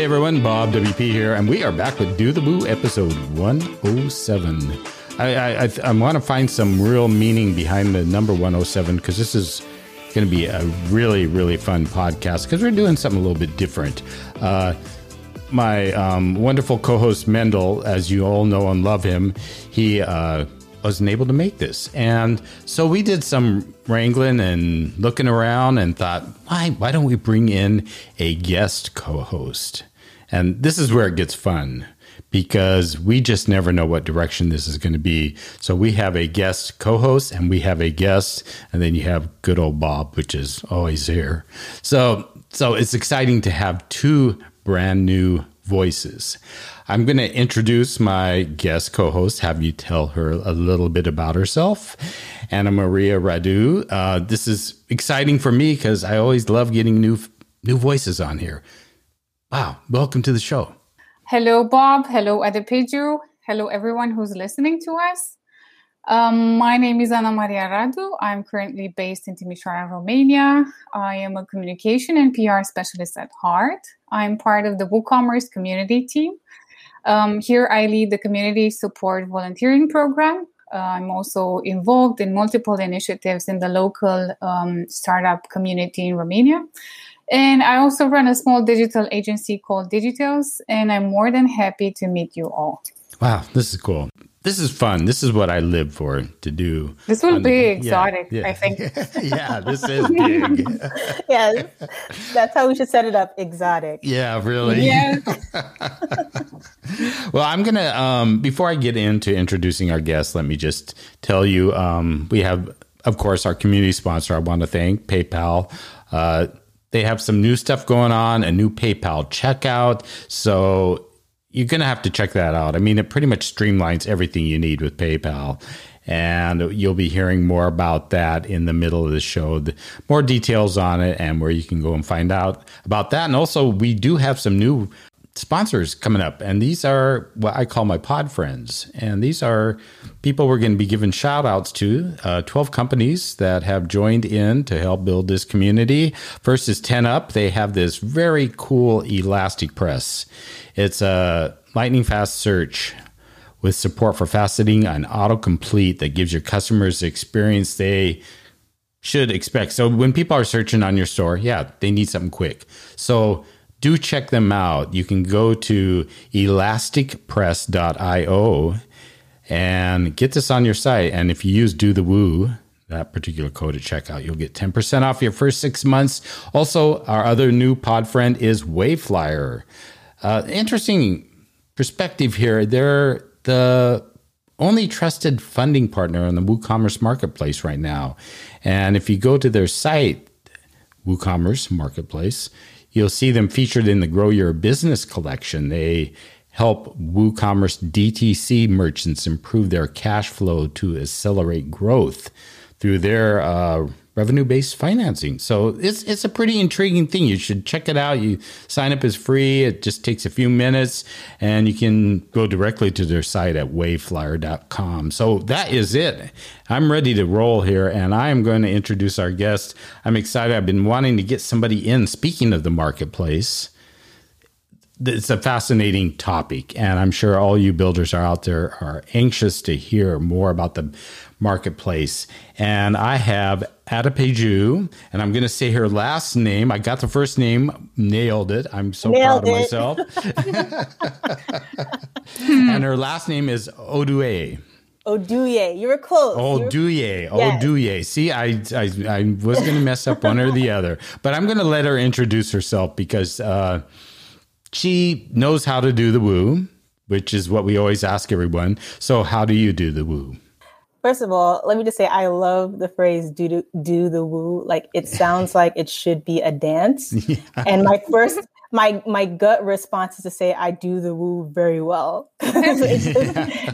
Hey everyone, Bob WP here, and we are back with Do the Woo episode 107. I, I, I, I want to find some real meaning behind the number 107 because this is going to be a really, really fun podcast because we're doing something a little bit different. Uh, my um, wonderful co host Mendel, as you all know and love him, he uh, wasn't able to make this. And so we did some wrangling and looking around and thought, why, why don't we bring in a guest co host? And this is where it gets fun because we just never know what direction this is going to be. So we have a guest co host and we have a guest, and then you have good old Bob, which is always here. So, so it's exciting to have two brand new voices. I'm going to introduce my guest co host, have you tell her a little bit about herself. Ana Maria Radu. Uh, this is exciting for me because I always love getting new new voices on here. Wow, welcome to the show. Hello, Bob. Hello, Adepeju. Hello, everyone who's listening to us. Um, my name is Ana Maria Radu. I'm currently based in Timișoara, Romania. I am a communication and PR specialist at heart. I'm part of the WooCommerce community team. Um, here, I lead the community support volunteering program. Uh, I'm also involved in multiple initiatives in the local um, startup community in Romania. And I also run a small digital agency called Digitals, and I'm more than happy to meet you all. Wow, this is cool. This is fun. This is what I live for to do. This will be the, exotic, yeah, yeah. I think. yeah, this is big. yeah, that's how we should set it up. Exotic. Yeah, really. Yeah. well, I'm gonna. Um, before I get into introducing our guests, let me just tell you um, we have, of course, our community sponsor. I want to thank PayPal. Uh, they have some new stuff going on, a new PayPal checkout. So you're going to have to check that out. I mean, it pretty much streamlines everything you need with PayPal. And you'll be hearing more about that in the middle of the show, the, more details on it and where you can go and find out about that. And also, we do have some new sponsors coming up. And these are what I call my pod friends. And these are people we're going to be giving shout outs to uh, 12 companies that have joined in to help build this community. First is 10up. They have this very cool ElasticPress. It's a lightning fast search with support for faceting and autocomplete that gives your customers the experience they should expect. So when people are searching on your store, yeah, they need something quick. So do check them out. You can go to elasticpress.io and get this on your site. And if you use Do the Woo, that particular code at checkout, you'll get 10% off your first six months. Also, our other new pod friend is Wayflyer. Uh, interesting perspective here. They're the only trusted funding partner on the WooCommerce marketplace right now. And if you go to their site, WooCommerce Marketplace, you'll see them featured in the Grow Your Business collection. They help WooCommerce DTC merchants improve their cash flow to accelerate growth through their uh, revenue based financing. So it's it's a pretty intriguing thing. You should check it out. You sign up is free. It just takes a few minutes and you can go directly to their site at wayflyer.com. So that is it. I'm ready to roll here and I am going to introduce our guest. I'm excited. I've been wanting to get somebody in speaking of the marketplace it's a fascinating topic, and I'm sure all you builders are out there are anxious to hear more about the marketplace. And I have Adepeju, and I'm going to say her last name. I got the first name, nailed it. I'm so nailed proud of myself. and her last name is Odue. Oduye. You were close. Oduye. Yes. Oduye. See, I, I, I was going to mess up one or the other, but I'm going to let her introduce herself because uh, she knows how to do the woo, which is what we always ask everyone. So, how do you do the woo? First of all, let me just say I love the phrase "do do, do the woo." Like it sounds like it should be a dance. Yeah. And my first, my my gut response is to say I do the woo very well. just,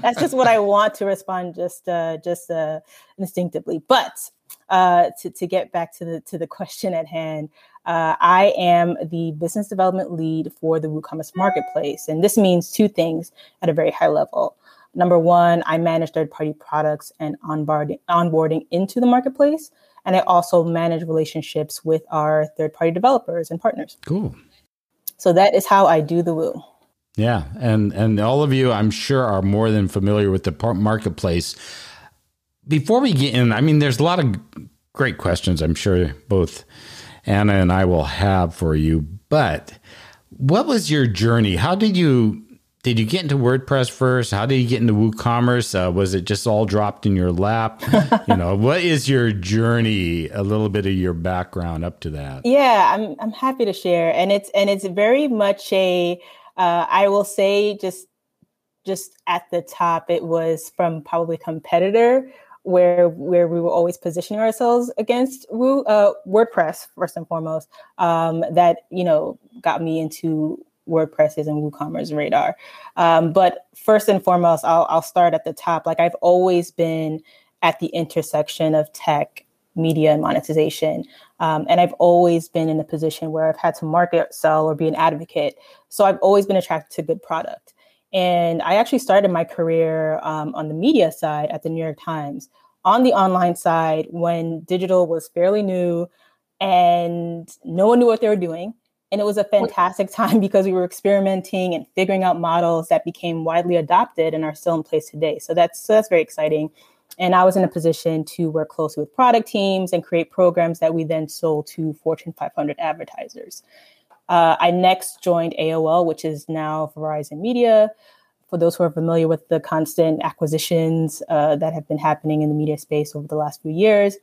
that's just what I want to respond, just uh, just uh, instinctively. But uh, to to get back to the to the question at hand, uh, I am the business development lead for the WooCommerce Marketplace. And this means two things at a very high level. Number one, I manage third party products and onboarding, onboarding into the marketplace. And I also manage relationships with our third party developers and partners. Cool. So that is how I do the woo. Yeah, and and all of you, I'm sure, are more than familiar with the marketplace. Before we get in, I mean, there's a lot of great questions. I'm sure both Ana and I will have for you. But what was your journey? How did you did you get into WordPress first? How did you get into WooCommerce? Uh, was it just all dropped in your lap? you know, what is your journey? A little bit of your background up to that. Yeah, I'm I'm happy to share, and it's and it's very much a uh, I will say just just at the top, it was from probably competitor where where we were always positioning ourselves against Woo, uh, WordPress first and foremost. Um, that you know got me into WordPresses and WooCommerce radar. Um, but first and foremost, I'll, I'll start at the top. Like I've always been at the intersection of tech, media, and monetization. Um, and I've always been in a position where I've had to market, sell, or be an advocate. So I've always been attracted to good product. And I actually started my career um, on the media side at the New York Times. On the online side, when digital was fairly new and no one knew what they were doing. And it was a fantastic time because we were experimenting and figuring out models that became widely adopted and are still in place today. So that's so that's very exciting. And I was in a position to work closely with product teams and create programs that we then sold to Fortune 500 advertisers. Uh, I next joined AOL, which is now Verizon Media. For those who are familiar with the constant acquisitions uh, that have been happening in the media space over the last few years.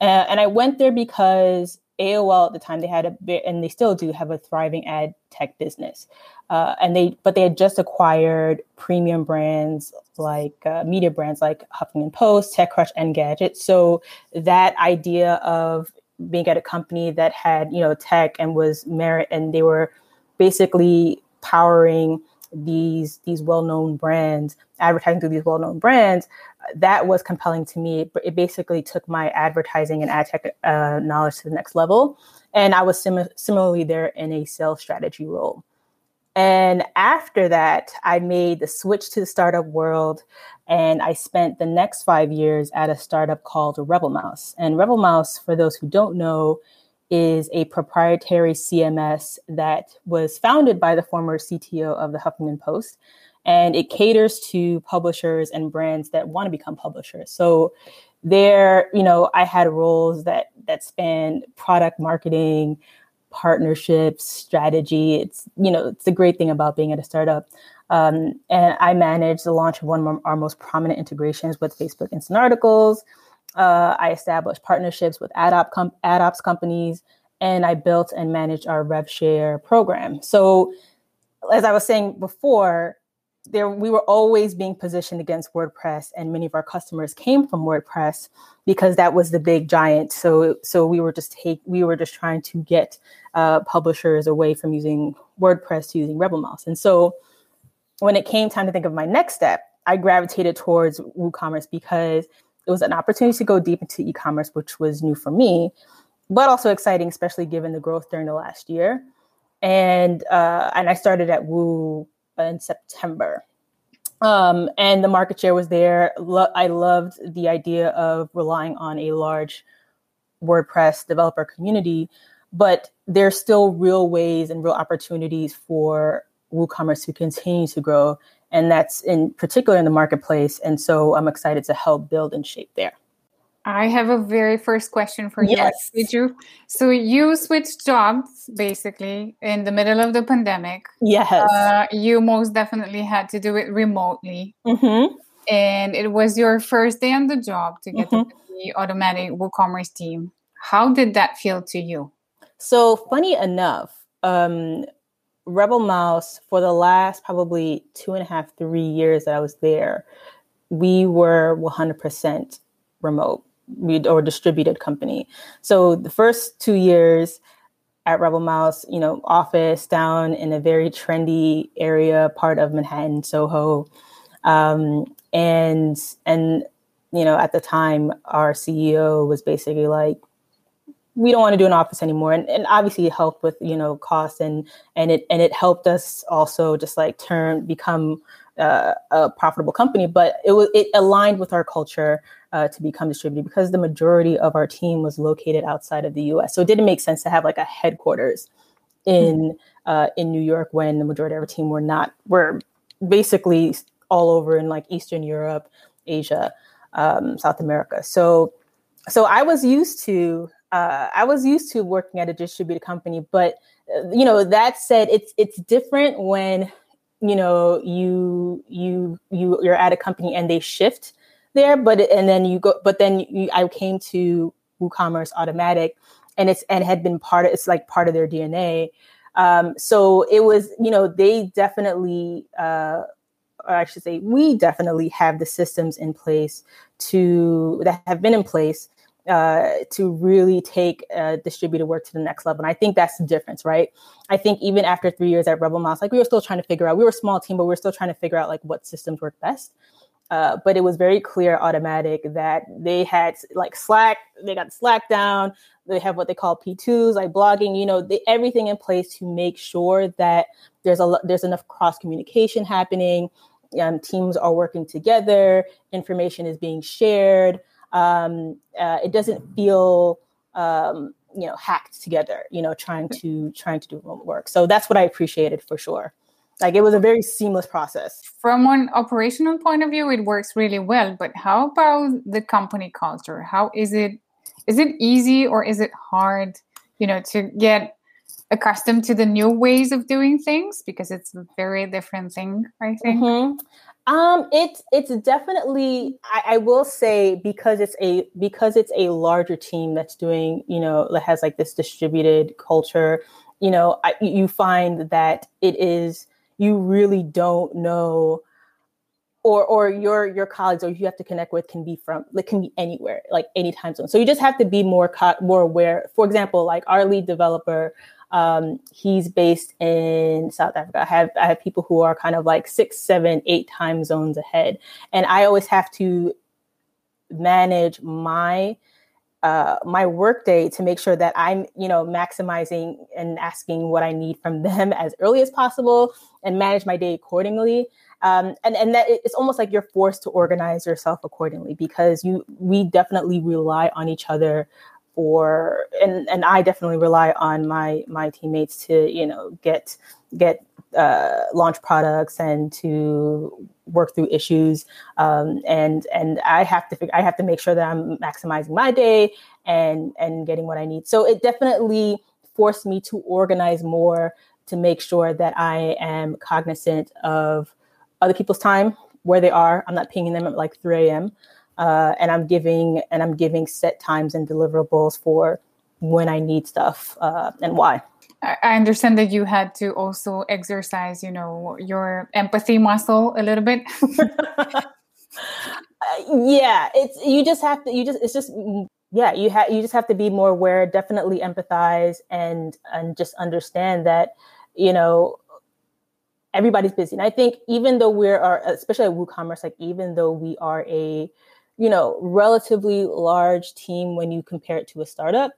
Uh, and I went there because AOL at the time they had a bit, and they still do have a thriving ad tech business. Uh, and they, but they had just acquired premium brands like uh, media brands like Huffington Post, TechCrunch, Engadget. So that idea of being at a company that had you know tech and was merit, and they were basically powering these these well-known brands advertising through these well-known brands that was compelling to me. It basically took my advertising and ad tech uh, knowledge to the next level. And i was sim- similarly there in a sales strategy role. And after that i made the switch to the startup world and i spent the next five years at a startup called RebelMouse. And RebelMouse for those who don't know is a proprietary CMS that was founded by the former CTO of the Huffington Post. And it caters to publishers and brands that want to become publishers. So there, you know, I had roles that that span product marketing, partnerships, strategy. It's, you know, it's the great thing about being at a startup. Um, and I managed the launch of one of our most prominent integrations with Facebook Instant Articles, uh, I established partnerships with ad, op com- ad ops companies, and I built and managed our RevShare program. So, as I was saying before, there we were always being positioned against WordPress, and many of our customers came from WordPress because that was the big giant. So, so we were just take we were just trying to get uh, publishers away from using WordPress to using RebelMouse. And so, when it came time to think of my next step, I gravitated towards WooCommerce because it was an opportunity to go deep into e-commerce, which was new for me, but also exciting, especially given the growth during the last year. And uh, and I started at Woo in September. Um, and the market share was there. Lo- I loved the idea of relying on a large WordPress developer community, but there's still real ways and real opportunities for WooCommerce to continue to grow and that's in particular in the marketplace. And so I'm excited to help build and shape there. I have a very first question for you. Yes. Did you? So you switched jobs basically in the middle of the pandemic. Yes. Uh, you most definitely had to do it remotely. Mm-hmm. And it was your first day on the job to get mm-hmm. the Automattic WooCommerce team. How did that feel to you? So funny enough, um, RebelMouse, for the last probably two and a half, three years that I was there, we were 100% remote or distributed company. So the first two years at RebelMouse, you know, office down in a very trendy area, part of Manhattan, Soho, um, and and you know, at the time, our CEO was basically like, we don't want to do an office anymore and, and obviously it helped with you know costs and and it and it helped us also just like turn become uh, a profitable company but it was it aligned with our culture uh, to become distributed because the majority of our team was located outside of the us so it didn't make sense to have like a headquarters in uh, in New York when the majority of our team were not were basically all over in like Eastern Europe, Asia, um, South America. So so I was used to uh, I was used to working at a distributed company, but uh, you know that said, it's it's different when you know you you you you're at a company and they shift there, but and then you go, but then you, I came to WooCommerce Automattic, and it's and had been part of it's like part of their DNA. Um, so it was, you know, they definitely, uh, or I should say, we definitely have the systems in place to that have been in place uh, to really take uh, distributed work to the next level. And I think that's the difference, right? I think even after three years at RebelMouse, like we were still trying to figure out, we were a small team, but we were still trying to figure out like what systems work best. Uh, but it was very clear Automattic that they had like slack they got slack down they have what they call p2s like blogging you know they, everything in place to make sure that there's a there's enough cross communication happening um, teams are working together information is being shared um, uh, it doesn't feel um, you know hacked together you know trying to trying to do remote work so that's what i appreciated for sure like it was a very seamless process. From an operational point of view, it works really well. But how about the company culture? How is it? Is it easy or is it hard? You know, to get accustomed to the new ways of doing things because it's a very different thing. I think. Mm-hmm. Um, it's it's definitely I, I, will say because it's a because it's a larger team that's doing you know that has like this distributed culture. You know, I, you find that it is you really don't know or or your your colleagues or you have to connect with can be from like can be anywhere like any time zone so you just have to be more co- more aware for example like our lead developer um, he's based in south africa i have i have people who are kind of like six seven eight time zones ahead and i always have to manage my uh, my workday to make sure that I'm, you know, maximizing and asking what I need from them as early as possible and manage my day accordingly. Um, and and that it's almost like you're forced to organize yourself accordingly because you we definitely rely on each other for and and I definitely rely on my my teammates to you know get get uh, launch products and to work through issues um, and and I have to I have to make sure that I'm maximizing my day and and getting what I need. So it definitely forced me to organize more to make sure that I am cognizant of other people's time, where they are. I'm not pinging them at like 3 a.m. Uh, and I'm giving and I'm giving set times and deliverables for when I need stuff uh, and why. I understand that you had to also exercise, you know, your empathy muscle a little bit. yeah, it's you just have to. You just it's just yeah. You have you just have to be more aware. Definitely empathize and and just understand that you know everybody's busy. And I think even though we're are especially at WooCommerce, like even though we are a you know relatively large team when you compare it to a startup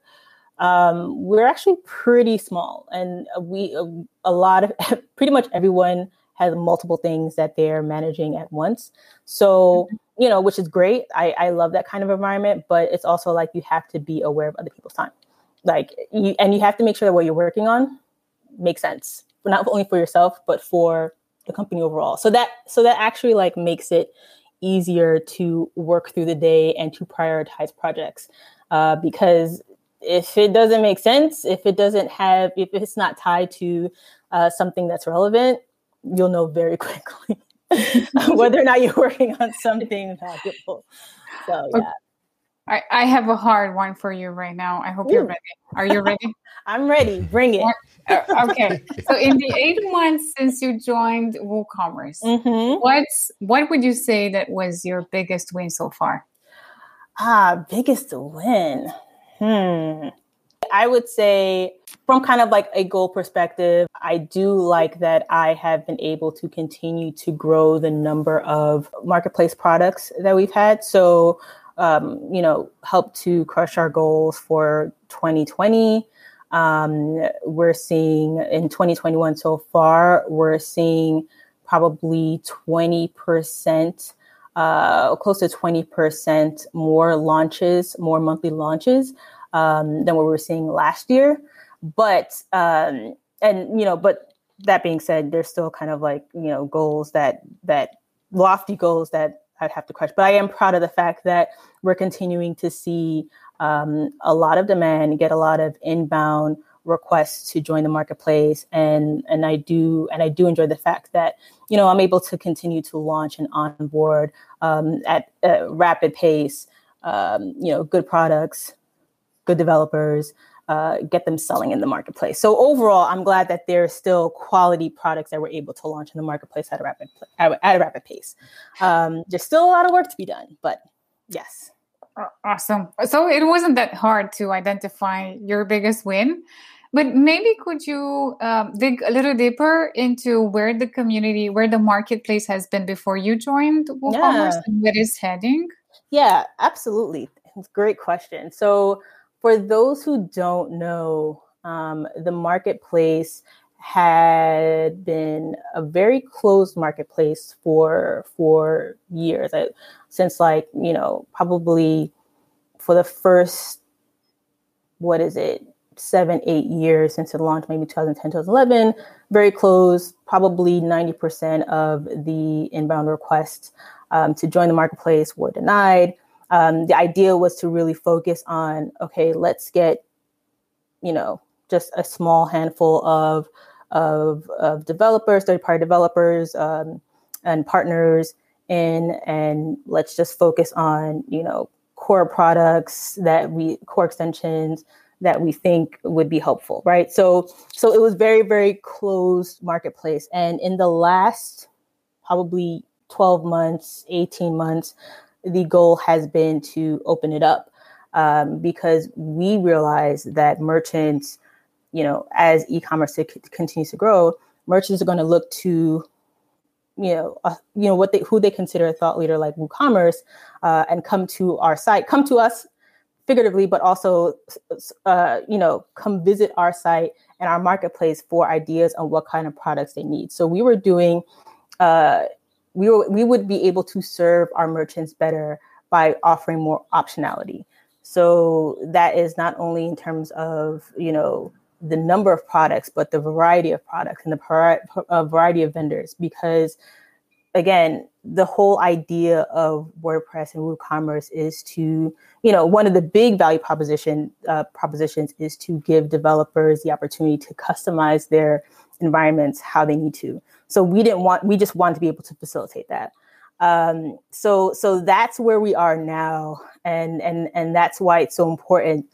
um, we're actually pretty small. And we a lot of pretty much everyone has multiple things that they're managing at once. So mm-hmm. you know which is great. I, I love that kind of environment but it's also like you have to be aware of other people's time. Like you and you have to make sure that what you're working on makes sense not only for yourself but for the company overall. So that so that actually like makes it easier to work through the day and to prioritize projects uh, because if it doesn't make sense, if it doesn't have, if it's not tied to uh, something that's relevant, you'll know very quickly whether or not you're working on something valuable. So yeah. I, I have a hard one for you right now. I hope Ooh. you're ready. Are you ready? I'm ready. Bring it. Uh, okay. So in the eight months since you joined WooCommerce, mm-hmm. what's what would you say that was your biggest win so far? Ah, biggest win. Hmm. I would say, from kind of like a goal perspective, I do like that I have been able to continue to grow the number of marketplace products that we've had. So, um, you know, help to crush our goals for 2020. Um, we're seeing in 2021 so far, we're seeing probably 20%, uh, close to 20% more launches, more monthly launches um, than what we were seeing last year. But um, and you know, but that being said, there's still kind of like you know goals that that lofty goals that I'd have to crush. But I am proud of the fact that we're continuing to see um, a lot of demand, get a lot of inbound requests to join the marketplace, and and I do and I do enjoy the fact that you know I'm able to continue to launch and onboard um, at a rapid pace. Um, you know, good products, good developers, uh, get them selling in the marketplace. So overall, I'm glad that there's still quality products that we're able to launch in the marketplace at a rapid at a rapid pace. Um, there's still a lot of work to be done, but yes. Awesome. So it wasn't that hard to identify your biggest win, but maybe could you um, dig a little deeper into where the community, where the marketplace has been before you joined WooCommerce yeah. and where it's heading? Yeah, absolutely. Great question. So for those who don't know, um, the marketplace had been a very closed marketplace for for years I, since like you know probably for the first what is it seven eight years since it launched maybe 2010 2011 very closed. probably 90% of the inbound requests um, to join the marketplace were denied um, the idea was to really focus on okay let's get you know just a small handful of of, of developers third party developers um, and partners in and let's just focus on you know core products that we core extensions that we think would be helpful right? So so it was very very closed marketplace. And in the last probably 12 months 18 months the goal has been to open it up um, because we realize that merchants, you know, as e-commerce c- continues to grow, merchants are going to look to, you know, uh, you know what they who they consider a thought leader like WooCommerce, uh, and come to our site, come to us figuratively, but also, uh, you know, come visit our site and our marketplace for ideas on what kind of products they need. So we were doing uh, we, were, we would be able to serve our merchants better by offering more optionality. So that is not only in terms of, you know, the number of products, but the variety of products and the variety of vendors. Because again, the whole idea of WordPress and WooCommerce is to, you know, one of the big value proposition uh, propositions is to give developers the opportunity to customize their environments how they need to. So we didn't want, we just wanted to be able to facilitate that. Um, so, so that's where we are now. And, and, and that's why it's so important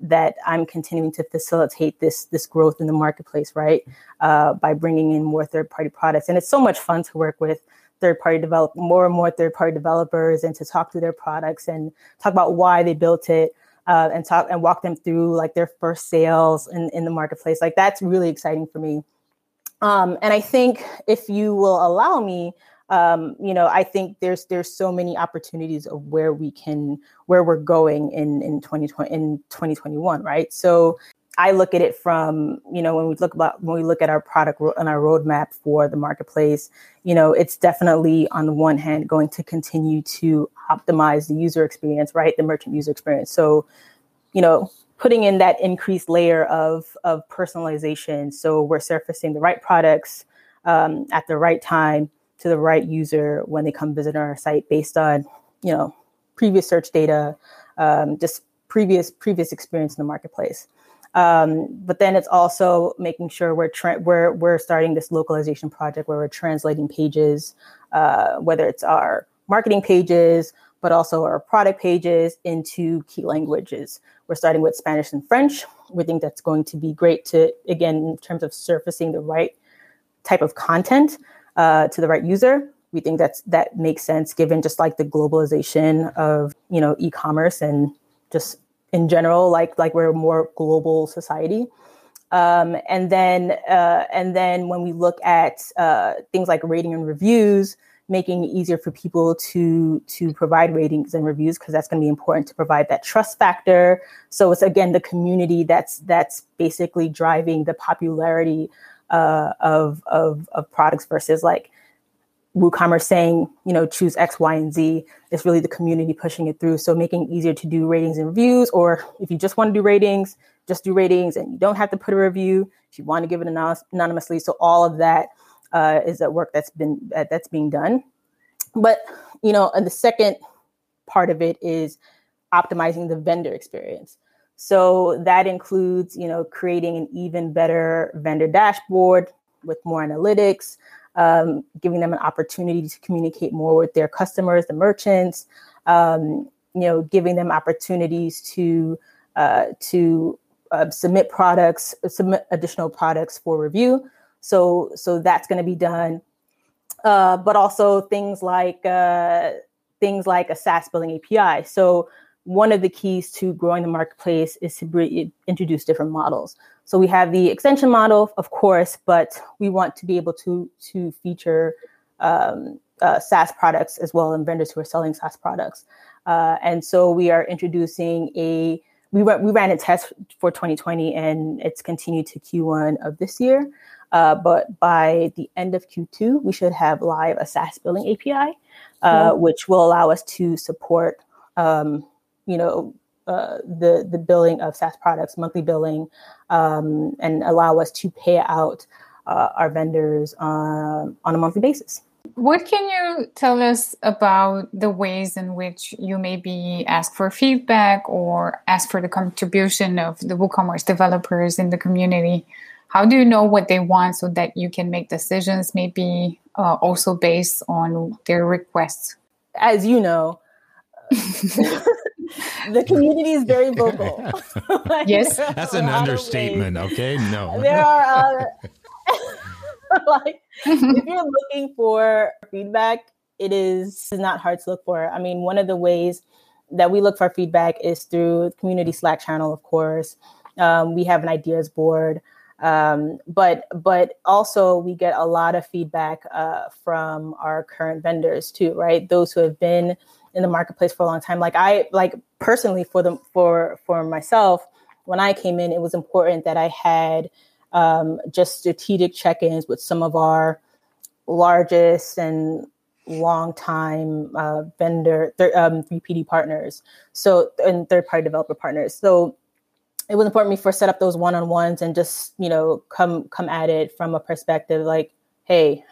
that I'm continuing to facilitate this, this growth in the marketplace, right? Uh, by bringing in more third party products. And it's so much fun to work with third party develop more and more third party developers and to talk through their products and talk about why they built it. Uh, and talk and walk them through like their first sales in, in the marketplace. Like that's really exciting for me. Um, and I think if you will allow me, um, you know, I think there's there's so many opportunities of where we can where we're going in in 2020 in 2021, right? So I look at it from you know when we look about when we look at our product and our roadmap for the marketplace, you know, it's definitely on the one hand going to continue to optimize the user experience, right, the merchant user experience. So, you know, putting in that increased layer of, of personalization. So we're surfacing the right products um, at the right time to the right user when they come visit our site based on, you know, previous search data, um, just previous previous experience in the marketplace. Um, but then it's also making sure we're tra- we're we're starting this localization project where we're translating pages, uh, whether it's our marketing pages, but also our product pages into key languages. We're starting with Spanish and French. We think that's going to be great to, again, in terms of surfacing the right type of content uh, to the right user. We think that's that makes sense given just like the globalization of you know e-commerce and just in general, like like we're a more global society. Um, and then uh, and then when we look at uh, things like rating and reviews, making it easier for people to to provide ratings and reviews because that's going to be important to provide that trust factor so it's again the community that's that's basically driving the popularity uh, of, of of products versus like WooCommerce saying, you know, choose X, Y, and Z. It's really the community pushing it through. So making it easier to do ratings and reviews, or if you just want to do ratings, just do ratings and you don't have to put a review if you want to give it anonymously. So all of that uh, is that work that's been that's being done. But you know, and the second part of it is optimizing the vendor experience. So that includes, you know, creating an even better vendor dashboard with more analytics, um, giving them an opportunity to communicate more with their customers, the merchants, um, you know, giving them opportunities to uh, to uh, submit products, submit additional products for review. So so that's going to be done. Uh, but also things like uh, things like a SaaS billing API. So one of the keys to growing the marketplace is to introduce different models. So we have the extension model, of course, but we want to be able to to feature um, uh, SaaS products as well and vendors who are selling SaaS products. Uh, and so we are introducing a we, we ran a test for 2020 and it's continued to Q1 of this year. Uh, but by the end of Q2, we should have live a SaaS billing API, uh, mm-hmm. which will allow us to support um, you know, uh, the the billing of SaaS products, monthly billing, um, and allow us to pay out uh, our vendors on on a monthly basis. What can you tell us about the ways in which you maybe ask for feedback or ask for the contribution of the WooCommerce developers in the community? How do you know what they want so that you can make decisions, maybe uh, also based on their requests? As you know, the community is very vocal. like, yes, that's an understatement. Okay, no, there are uh, like if you're looking for feedback, it is not hard to look for. I mean, one of the ways that we look for feedback is through community Slack channel, of course. Um, we have an ideas board. Um, but but also we get a lot of feedback uh, from our current vendors too, right? Those who have been in the marketplace for a long time. Like I like personally for the for for myself, when I came in, it was important that I had um, just strategic check-ins with some of our largest and long time uh, vendor th- um, 3PD partners. So and third party developer partners. So it was important for me for set up those one-on-ones and just you know come come at it from a perspective like hey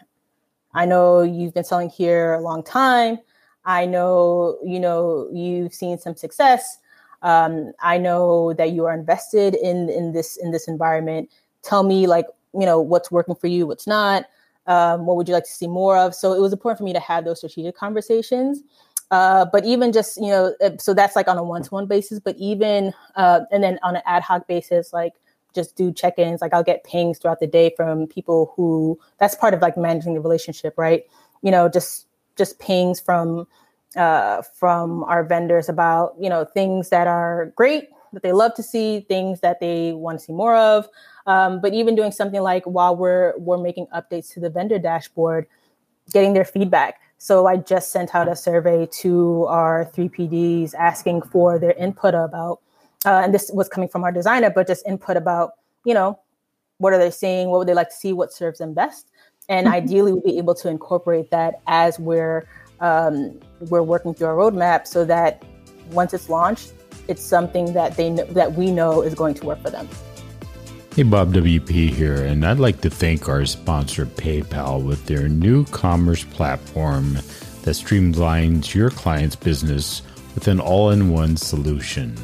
i know you've been selling here a long time I know, you know, you've seen some success. Um, I know that you are invested in in this in this environment. Tell me, like, you know, what's working for you, what's not. Um, what would you like to see more of? So it was important for me to have those strategic conversations. Uh, but even just you know, uh, so that's like on a one-to-one basis. But even uh, and then on an ad hoc basis, like just do check-ins. Like I'll get pings throughout the day from people who that's part of like managing the relationship, right? You know, just just pings from uh, from our vendors about you know things that are great that they love to see, things that they want to see more of. Um, but even doing something like while we're we're making updates to the vendor dashboard, getting their feedback. So I just sent out a survey to our three PDs asking for their input about, uh, and this was coming from our designer, but just input about you know what are they seeing, what would they like to see, what serves them best and ideally we'll be able to incorporate that as we're um, we're working through our roadmap so that once it's launched it's something that they that we know is going to work for them Hey, Bob WP here, and I'd like to thank our sponsor, PayPal, with their new commerce platform that streamlines your client's business with an all in one solution.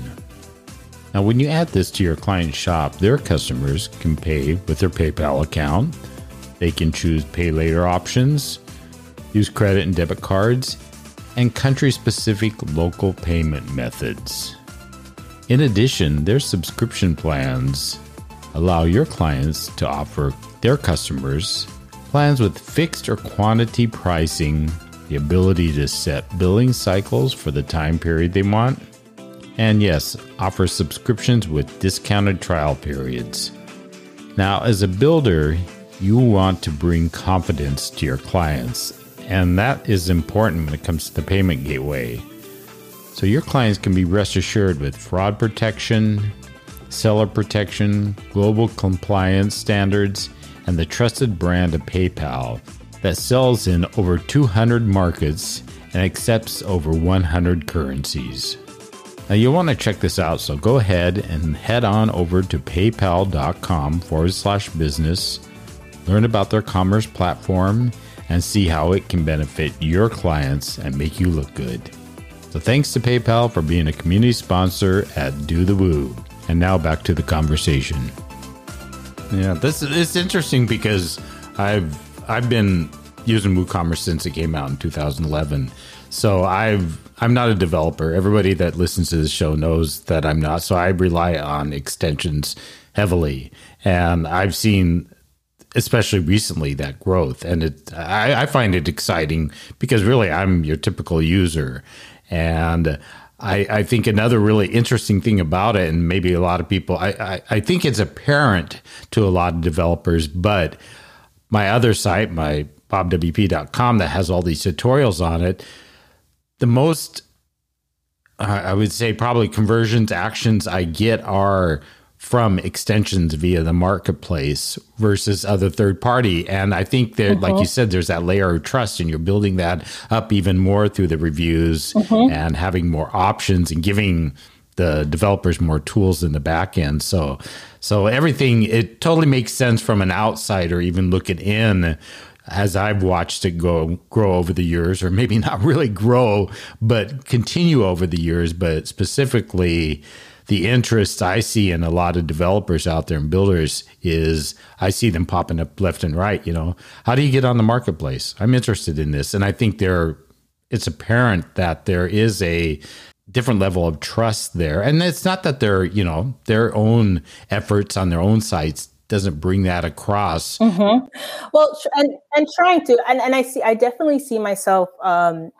Now, when you add this to your client shop, their customers can pay with their PayPal account they can choose pay later options, use credit and debit cards, and country specific local payment methods. In addition, their subscription plans allow your clients to offer their customers plans with fixed or quantity pricing, the ability to set billing cycles for the time period they want, and yes, offer subscriptions with discounted trial periods. Now, as a builder, you want to bring confidence to your clients, and that is important when it comes to the payment gateway. So your clients can be rest assured with fraud protection, seller protection, global compliance standards, and the trusted brand of PayPal that sells in over 200 markets and accepts over 100 currencies. Now, you'll want to check this out, so go ahead and head on over to paypal.com forward slash business, learn about their commerce platform, and see how it can benefit your clients and make you look good. So, thanks to PayPal for being a community sponsor at Do the Woo. And now back to the conversation. Yeah, this is interesting because I've I've been using WooCommerce since it came out in 2011. So I've I'm not a developer. Everybody that listens to this show knows that I'm not. So I rely on extensions heavily, and I've seen, especially recently, that growth, and it I, I find it exciting because really I'm your typical user, and. I, I, think another really interesting thing about it, and maybe a lot of people, I, I, I, think it's apparent to a lot of developers, but my other site, my bobwp.com, that has all these tutorials on it, the most I would say probably conversions actions I get are from extensions via the marketplace versus other third party. And I think that, like you mm-hmm. said, there's that layer of trust, and you're building that up even more through the reviews mm-hmm. and having more options and giving the developers more tools in the back end. So, so everything it totally makes sense from an outsider, even looking in as I've watched it go grow over the years, or maybe not really grow, but continue over the years, but specifically the interest I see in a lot of developers out there and builders is I see them popping up left and right. You know, how do you get on the marketplace? I'm interested in this, and I think there it's apparent that there is a different level of trust there, and it's not that they're you know their own efforts on their own sites doesn't bring that across. Mm-hmm. Well, and and trying to, and, and I see, I definitely see myself um,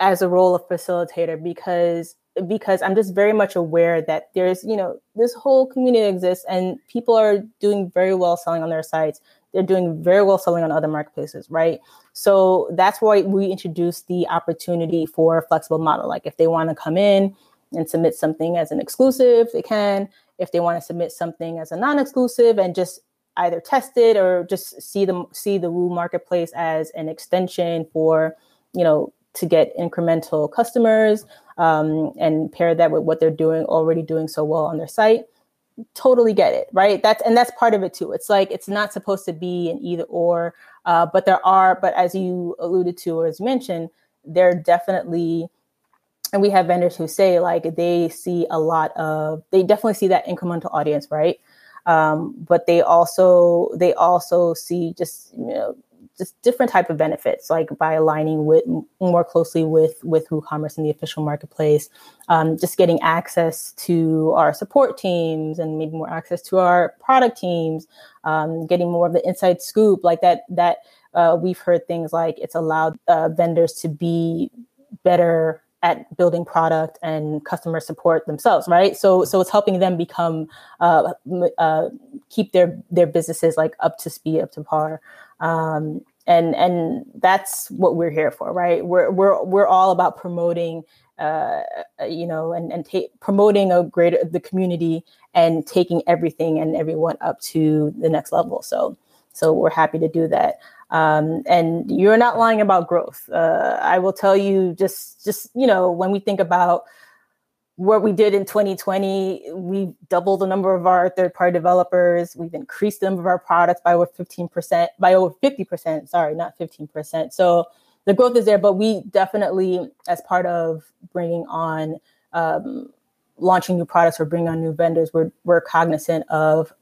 as a role of facilitator because because I'm just very much aware that there's you know this whole community exists and people are doing very well selling on their sites. They're doing very well selling on other marketplaces, right? So that's why we introduced the opportunity for a flexible model. Like if they want to come in and submit something as an exclusive, they can if they want to submit something as a non-exclusive and just either test it or just see the see the Woo marketplace as an extension for you know to get incremental customers um, and pair that with what they're doing already doing so well on their site totally get it right? That's and that's part of it too. It's like it's not supposed to be an either or uh, but there are but as you alluded to or as mentioned there are definitely and we have vendors who say like they see a lot of they definitely see that incremental audience right? Um, but they also they also see just you know just different type of benefits like by aligning with more closely with with WooCommerce and the official marketplace um, just getting access to our support teams and maybe more access to our product teams um, getting more of the inside scoop like that that uh, we've heard things like it's allowed uh, vendors to be better at building product and customer support themselves right? So so it's helping them become uh, uh, keep their their businesses like up to speed up to par um, and and that's what we're here for right? We're we're we're all about promoting uh, you know and and ta- promoting a greater the community and taking everything and everyone up to the next level. So so we're happy to do that. Um, and you're not lying about growth. Uh, I will tell you, just just you know, when we think about what we did in 2020, we doubled the number of our third-party developers. We've increased the number of our products by over 15%, by over 50%. Sorry, not 15%. So the growth is there, but we definitely, as part of bringing on um, launching new products or bringing on new vendors, we're we're cognizant of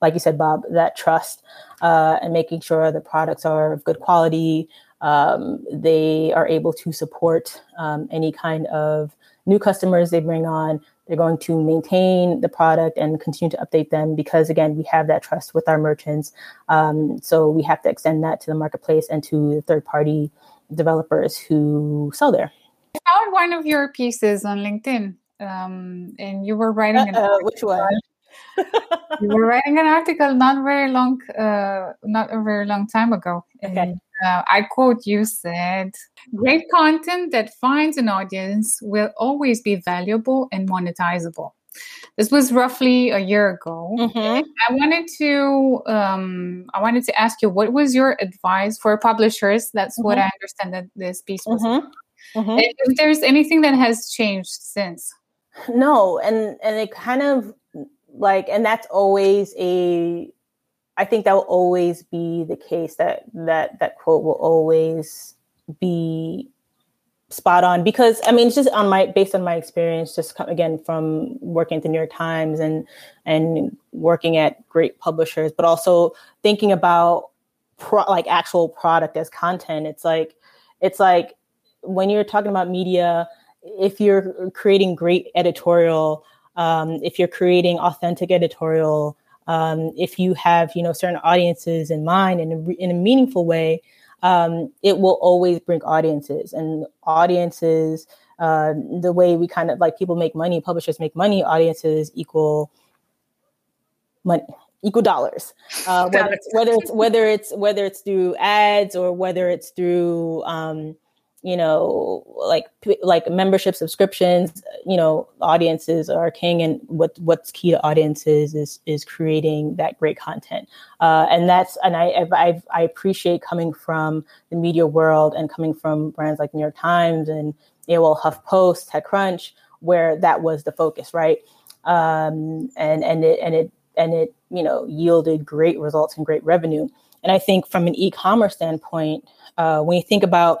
like you said, Bob, that trust uh, and making sure the products are of good quality. Um, they are able to support um, any kind of new customers they bring on. They're going to maintain the product and continue to update them because, again, we have that trust with our merchants. Um, so we have to extend that to the marketplace and to the third party developers who sell there. I found one of your pieces on LinkedIn, um, and you were writing. Uh, which one? you were writing an article not very long, uh, not a very long time ago. Okay. Uh, I quote you said, "Great content that finds an audience will always be valuable and monetizable." This was roughly a year ago. Mm-hmm. I wanted to um, I wanted to ask you what was your advice for publishers? That's mm-hmm. what I understand that this piece was. Mm-hmm. mm-hmm. If there's anything that has changed since. No, and and it kind of like, and that's always a. I think that will always be the case. That that that quote will always be spot on because I mean it's just on my based on my experience just come, again from working at the New York Times and and working at great publishers but also thinking about pro, like actual product as content it's like it's like when you're talking about media if you're creating great editorial um, if you're creating authentic editorial um, if you have you know certain audiences in mind in a, in a meaningful way um, it will always bring audiences and audiences. Uh, the way we kind of like people make money, publishers make money, audiences equal money equal dollars. Uh, whether, it's, whether it's whether it's whether it's through ads or whether it's through um, you know like like membership subscriptions you know audiences are king and what what's key to audiences is is creating that great content. Uh, and that's and I I've, i appreciate coming from the media world and coming from brands like new york times and well huffpost techcrunch where that was the focus right? Um, and and it and it and it you know yielded great results and great revenue. And i think from an e-commerce standpoint uh, when you think about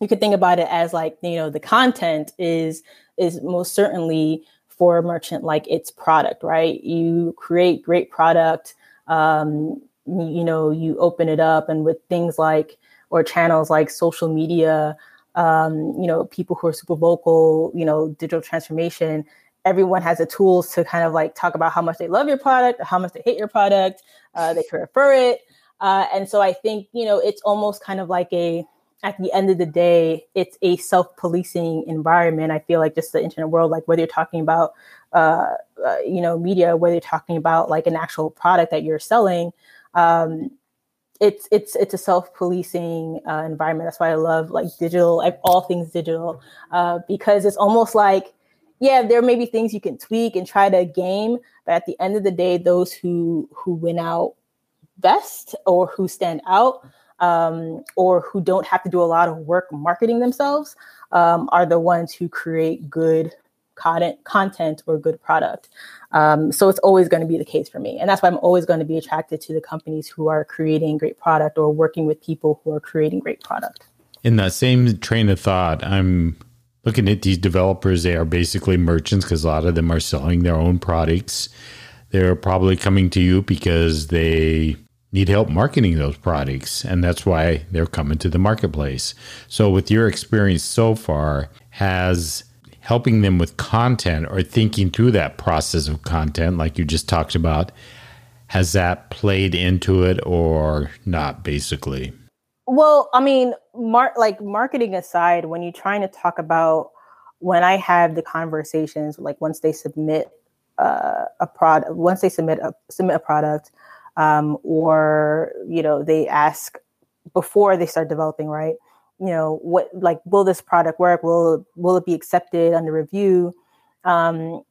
you could think about it as like you know the content is is most certainly for a merchant like its product right? You create great product um, you know you open it up and with things like or channels like social media um, you know people who are super vocal you know digital transformation everyone has the tools to kind of like talk about how much they love your product how much they hate your product uh, they can refer it. Uh, and so i think you know it's almost kind of like a at the end of the day, it's a self-policing environment. I feel like just the internet world, like whether you're talking about, uh, uh, you know, media, whether you're talking about like an actual product that you're selling, um, it's it's it's a self-policing uh, environment. That's why I love like digital, like all things digital, uh, because it's almost like, yeah, there may be things you can tweak and try to game, but at the end of the day, those who who win out best or who stand out um, or who don't have to do a lot of work marketing themselves um, are the ones who create good content, content or good product. Um, so it's always going to be the case for me, and that's why I'm always going to be attracted to the companies who are creating great product or working with people who are creating great product. In that same train of thought, I'm looking at these developers. They are basically merchants because a lot of them are selling their own products. They're probably coming to you because they need help marketing those products and that's why they're coming to the marketplace. So with your experience so far has helping them with content or thinking through that process of content like you just talked about has that played into it or not basically? Well i mean mar- like marketing aside when you're trying to talk about when i have the conversations like once they submit uh, a product once they submit a submit a product um, or you know they ask before they start developing right? You know what like will this product work? Will will it be accepted under review? Um,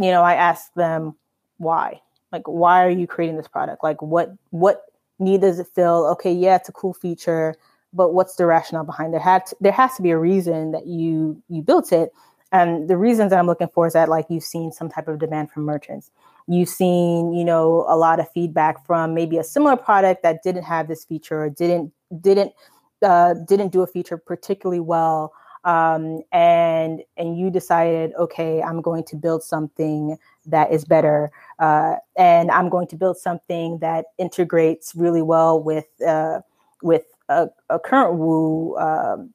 you know i ask them why. Like why are you creating this product? Like what what need does it fill? Okay yeah it's a cool feature but what's the rationale behind it? Had to, there has to be a reason that you you built it. And the reasons that i'm looking for is that like you've seen some type of demand from merchants you've seen you know a lot of feedback from maybe a similar product that didn't have this feature or didn't didn't uh, didn't do a feature particularly well um, and and you decided okay i'm going to build something that is better uh, and i'm going to build something that integrates really well with uh, with a, a current woo um,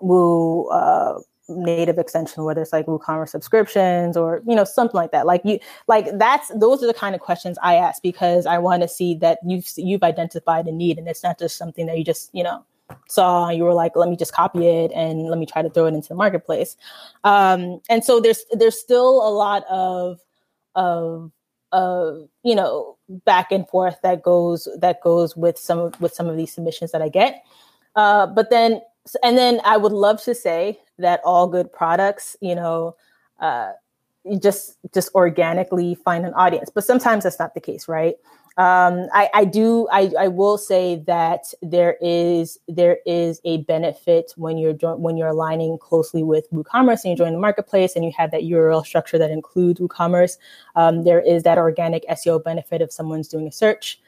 woo uh, native extension, whether it's like WooCommerce subscriptions or you know something like that. Like you, like that's those are the kind of questions I ask because I want to see that you've you've identified a need and it's not just something that you just you know saw and you were like let me just copy it and let me try to throw it into the marketplace. Um, and so there's there's still a lot of of of you know back and forth that goes that goes with some with some of these submissions that I get. Uh, but then and then I would love to say that all good products, you know, uh, just just organically find an audience, but sometimes that's not the case, right? Um, I, I do. I, I will say that there is there is a benefit when you're when you're aligning closely with WooCommerce and you join the marketplace and you have that URL structure that includes WooCommerce. Um, there is that organic SEO benefit if someone's doing a search.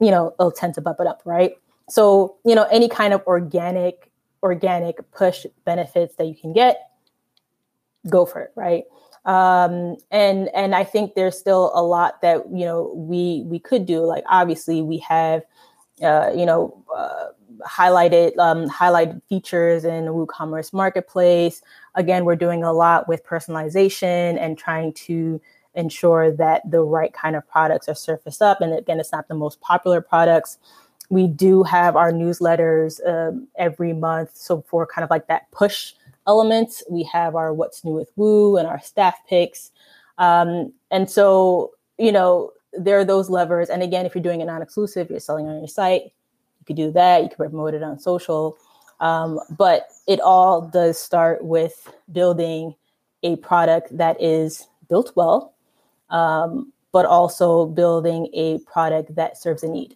You know, it'll tend to bump it up, right? So you know, any kind of organic organic push benefits that you can get, go for it, right? um, and and I think there's still a lot that you know we we could do. Like obviously we have uh, you know uh, highlighted um, highlighted features in WooCommerce Marketplace. Again, we're doing a lot with personalization and trying to ensure that the right kind of products are surfaced up. And again, it's not the most popular products. We do have our newsletters um, every month, so for kind of like that push elements. We have our What's New with Woo and our staff picks. Um, and so, you know, there are those levers. And again, if you're doing it non exclusive, you're selling on your site, you could do that. You could promote it on social. Um, but it all does start with building a product that is built well, um, but also building a product that serves a need.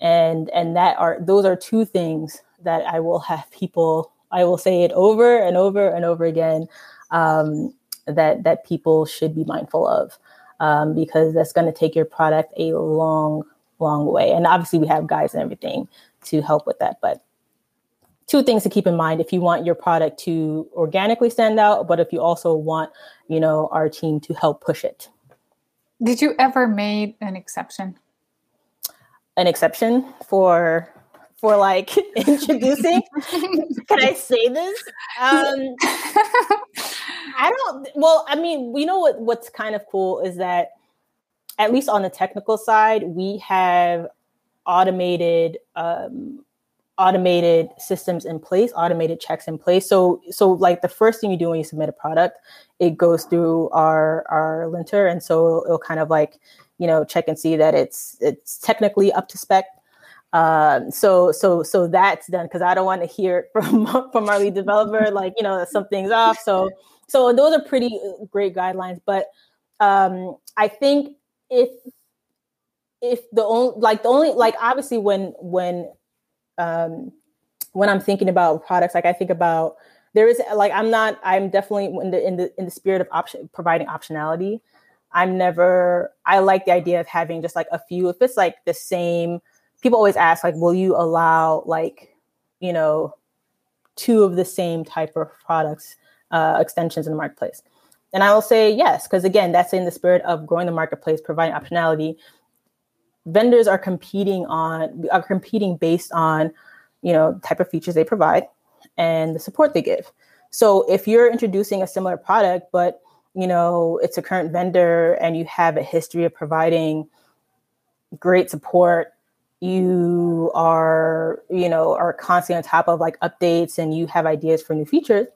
And and that are those are two things that I will have people I will say it over and over and over again um, that that people should be mindful of um, because that's going to take your product a long, long way. And obviously, we have guides and everything to help with that. But two things to keep in mind if you want your product to organically stand out, but if you also want, you know, our team to help push it. Did you ever made an exception? An exception for for like introducing. Can I say this? Um, I don't. Well, I mean, you know what? What's kind of cool is that at least on the technical side, we have automated um, automated systems in place, automated checks in place. So, so like the first thing you do when you submit a product, it goes through our our linter, and so it'll kind of like you know check and see that it's it's technically up to spec um, so so so that's done because I don't want to hear from from our lead developer like you know something's off. So so those are pretty uh, great guidelines. But um, I think if if the only like the only like obviously when when um, when I'm thinking about products, like I think about there is like I'm not I'm definitely in the in the in the spirit of option providing optionality. I'm never I like the idea of having just like a few if it's like the same people always ask like will you allow like you know two of the same type of products uh, extensions in the marketplace? And i will say yes because again that's in the spirit of growing the marketplace providing optionality. Vendors are competing on are competing based on you know type of features they provide and the support they give. So if you're introducing a similar product but you know it's a current vendor and you have a history of providing great support you are you know are constantly on top of like updates and you have ideas for new features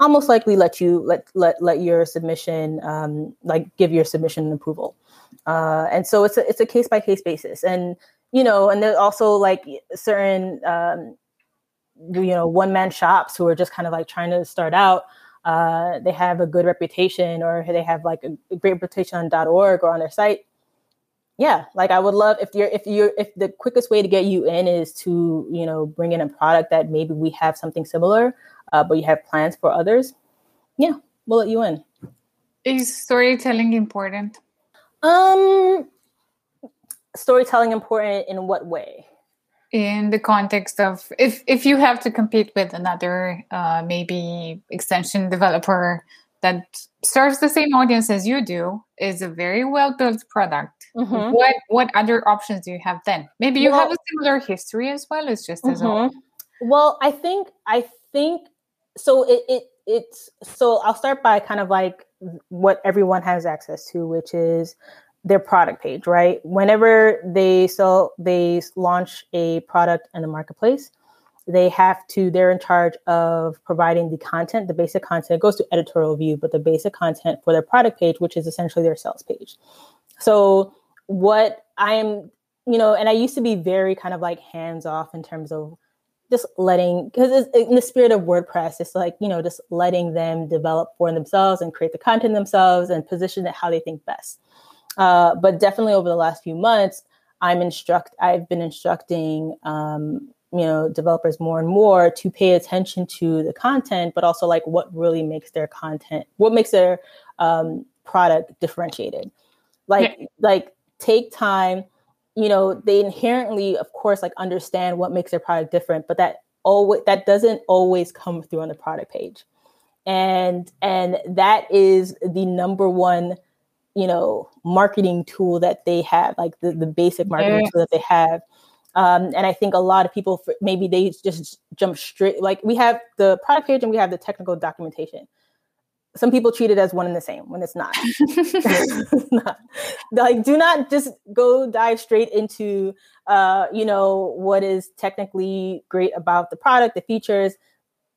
i'll most likely let you let let let your submission um, like give your submission approval. Uh, and so it's a it's a case by case basis. And you know and there's also like certain um, you know one man shops who are just kind of like trying to start out uh, they have a good reputation or they have like a, great reputation on .org or on their site yeah like i would love if you're if you're if the quickest way to get you in is to you know bring in a product that maybe we have something similar uh, but you have plans for others yeah we'll let you in. Is storytelling important? Um storytelling important in what way in the context of if if you have to compete with another uh, maybe extension developer that serves the same audience as you do is a very well built product mm-hmm. what what other options do you have then maybe you well, have a similar history as well it's just mm-hmm. as well well i think i think so it, it it's so i'll start by kind of like what everyone has access to which is their product page right? Whenever they sell they launch a product in the marketplace they have to they're in charge of providing the content the basic content. It goes to editorial view but the basic content for their product page which is essentially their sales page. So what i am you know and i used to be very kind of like hands off in terms of just letting because in the spirit of wordpress it's like you know just letting them develop for themselves and create the content themselves and position it how they think best uh, but definitely over the last few months I'm instruct I've been instructing um, you know developers more and more to pay attention to the content, but also like what really makes their content, what makes their um, product differentiated. Like yeah. like take time. You know, they inherently, of course, like understand what makes their product different, but that always that doesn't always come through on the product page and and that is the number one you know marketing tool that they have like the, the basic marketing tool that they have um, and i think a lot of people maybe they just jump straight like we have the product page and we have the technical documentation some people treat it as one and the same when it's not. it's not. Like, do not just go dive straight into, uh, you know, what is technically great about the product, the features.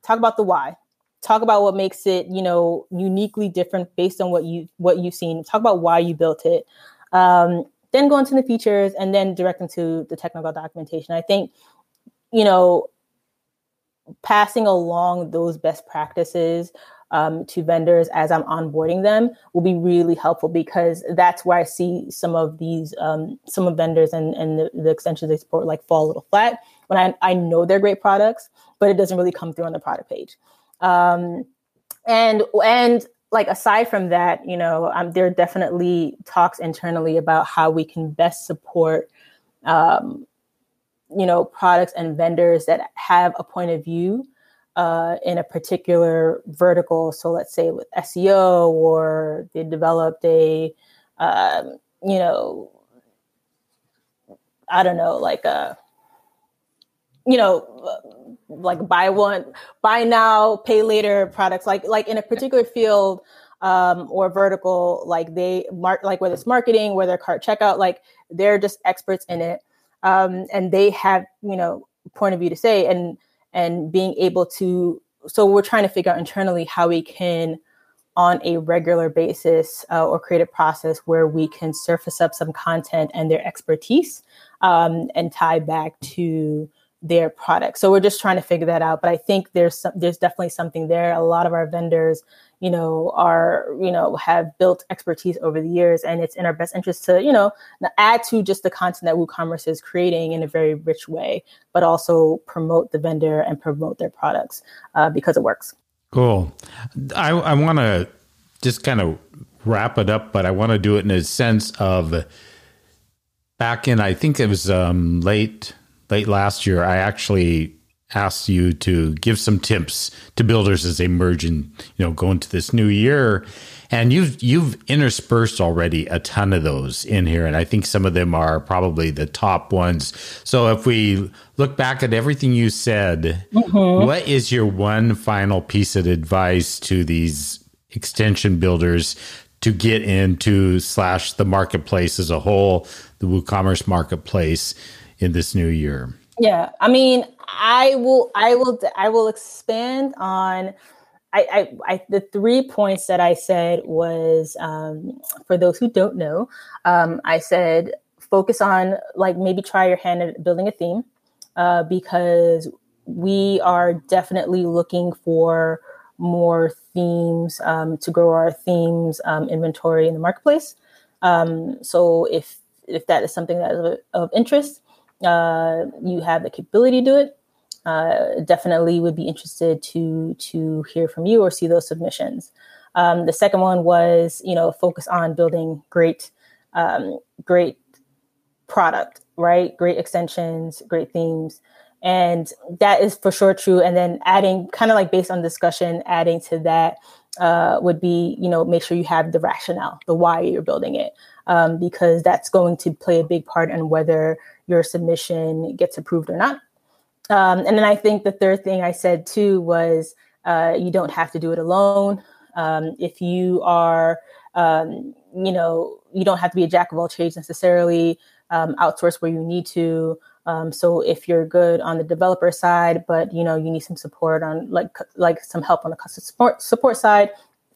Talk about the why talk about what makes it you know uniquely different based on what you what you've seen. Talk about why you built it. Um, then go into the features and then direct them to the technical documentation. I think you know passing along those best practices um, to vendors as i'm onboarding them will be really helpful because that's where i see some of these um, some of vendors and, and the, the extensions they support like fall a little flat when I, I know they're great products but it doesn't really come through on the product page um, and and like aside from that, you know, um, there are definitely talks internally about how we can best support, um, you know, products and vendors that have a point of view uh, in a particular vertical. So let's say with SEO, or they developed a, um, you know, I don't know, like a you know, like buy one, buy now, pay later products, like like in a particular field um, or vertical, like they mark, like whether it's marketing, whether cart checkout, like they're just experts in it, um, and they have you know point of view to say, and and being able to. So we're trying to figure out internally how we can on a regular basis uh, or create a process where we can surface up some content and their expertise um, and tie back to their product. So we're just trying to figure that out. But I think there's some, there's definitely something there. A lot of our vendors, you know, are you know have built expertise over the years, and it's in our best interest to you know add to just the content that WooCommerce is creating in a very rich way, but also promote the vendor and promote their products uh, because it works. Cool. I I want to just kind of wrap it up, but I want to do it in a sense of back in I think it was um, late late last year, I actually asked you to give some tips to builders as they merge and you know go into this new year and you've you've interspersed already a ton of those in here and i think some of them are probably the top ones so if we look back at everything you said mm-hmm. what is your one final piece of advice to these extension builders to get into slash the marketplace as a whole the woocommerce marketplace in this new year? Yeah, I mean, I will, I will, I will expand on. I, I, I the three points that I said was um, for those who don't know, um, I said focus on like maybe try your hand at building a theme uh, because we are definitely looking for more themes um, to grow our themes um, inventory in the marketplace. Um, so if if that is something that is of, of interest, uh, you have the capability to do it, uh, definitely would be interested to to hear from you or see those submissions. Um, the second one was, you know, focus on building great, um, great product, right? Great extensions, great themes, and that is for sure true. And then adding, kind of like based on discussion, adding to that uh, would be, you know, make sure you have the rationale, the why you're building it, um, because that's going to play a big part in whether your submission gets approved or not. Um, and then I think the third thing I said too was uh, you don't have to do it alone. Um, if you are, um, you know, you don't have to be a jack of all trades necessarily. Um, outsource where you need to. Um, so if you're good on the developer side, but you know you need some support on like like some help on the customer support support side,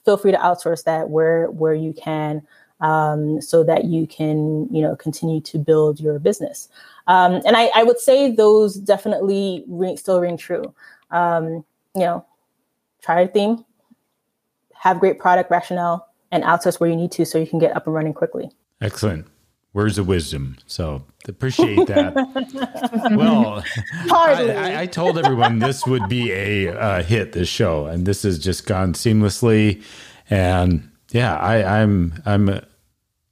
feel free to outsource that where where you can um, so that you can you know continue to build your business. Um, and I, I, would say those definitely ring, still ring true. Um, you know, try a theme, have great product rationale, and outsource where you need to so you can get up and running quickly. Excellent. Words of wisdom. So appreciate that. well, I, I, told everyone this would be a uh, hit, this show, and this has just gone seamlessly. And yeah, I, I'm I'm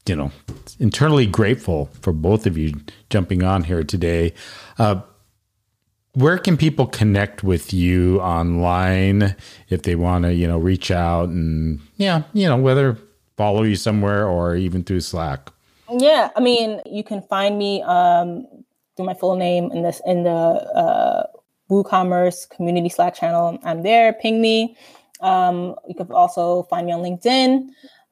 you know internally grateful for both of you jumping on here today. Uh, where can people connect with you online if they want to you know reach out and yeah you know whether follow you somewhere or even through slack yeah i mean you can find me um through my full name in this in the uh woocommerce community slack channel. I'm there ping me. Um you can also find me on linkedin.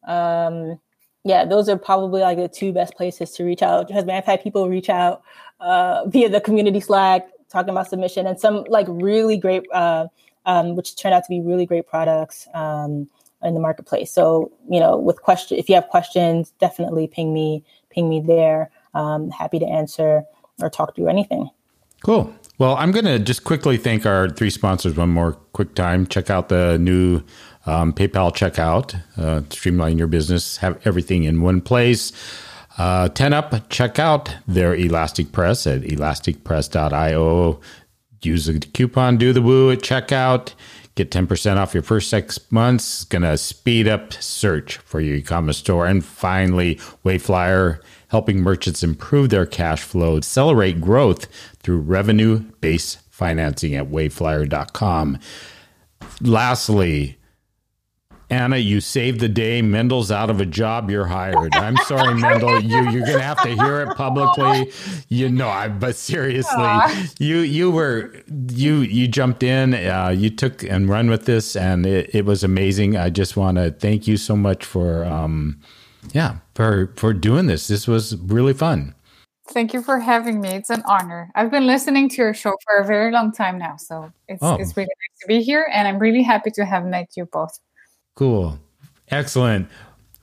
Um yeah those are probably like the two best places to reach out. Because i've had people reach out uh, via the community slack talking about submission and some like really great, uh, um, which turned out to be really great products. Um, in the marketplace. So you know, with question, if you have questions, definitely ping me, ping me there. Um, happy to answer or talk through anything. Cool. Well, I'm going to just quickly thank our three sponsors one more quick time. Check out the new um, PayPal checkout, uh, streamline your business, have everything in one place. Uh, 10up, check out their ElasticPress at elasticpress.io. Use the coupon Do the Woo at checkout. Get 10% off your first six months. It's going to speed up search for your e commerce store. And finally, Wayflyer, helping merchants improve their cash flow, accelerate growth through revenue based financing at wayflyer.com. Lastly, Ana, you saved the day. Mendel's out of a job. You're hired. I'm sorry, Mendel. You you're gonna have to hear it publicly. You know, I, but seriously, Aww. you you were you you jumped in. Uh, you took and run with this, and it, it was amazing. I just want to thank you so much for um, yeah for for doing this. This was really fun. Thank you for having me. It's an honor. I've been listening to your show for a very long time now, so it's oh. it's really nice to be here, and I'm really happy to have met you both. Cool. Excellent.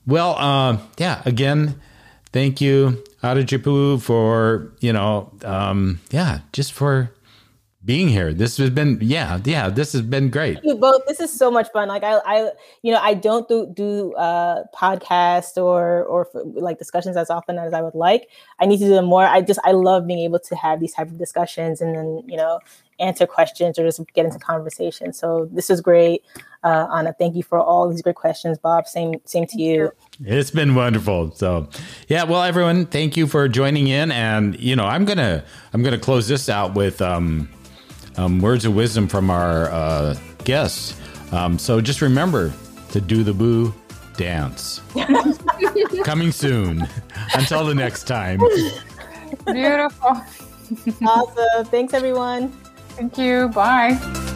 Well, uh, yeah, again, thank you, Adepeju, for, you know, um, yeah, just for being here. This has been, yeah, yeah, this has been great. You both. This is so much fun. Like I, I, you know, I don't do do uh, podcasts or or like discussions as often as I would like. I need to do them more. I just I love being able to have these type of discussions and then you know answer questions or just get into conversation. So this is great. Uh, Ana, thank you for all these great questions. Bob, same same to you. It's been wonderful. So yeah, well, everyone, thank you for joining in. And you know, I'm gonna I'm gonna close this out with um, um, words of wisdom from our uh, guests. Um, so just remember to do the Woo dance. Coming soon. Until the next time. Beautiful. awesome. Thanks, everyone. Thank you. Bye.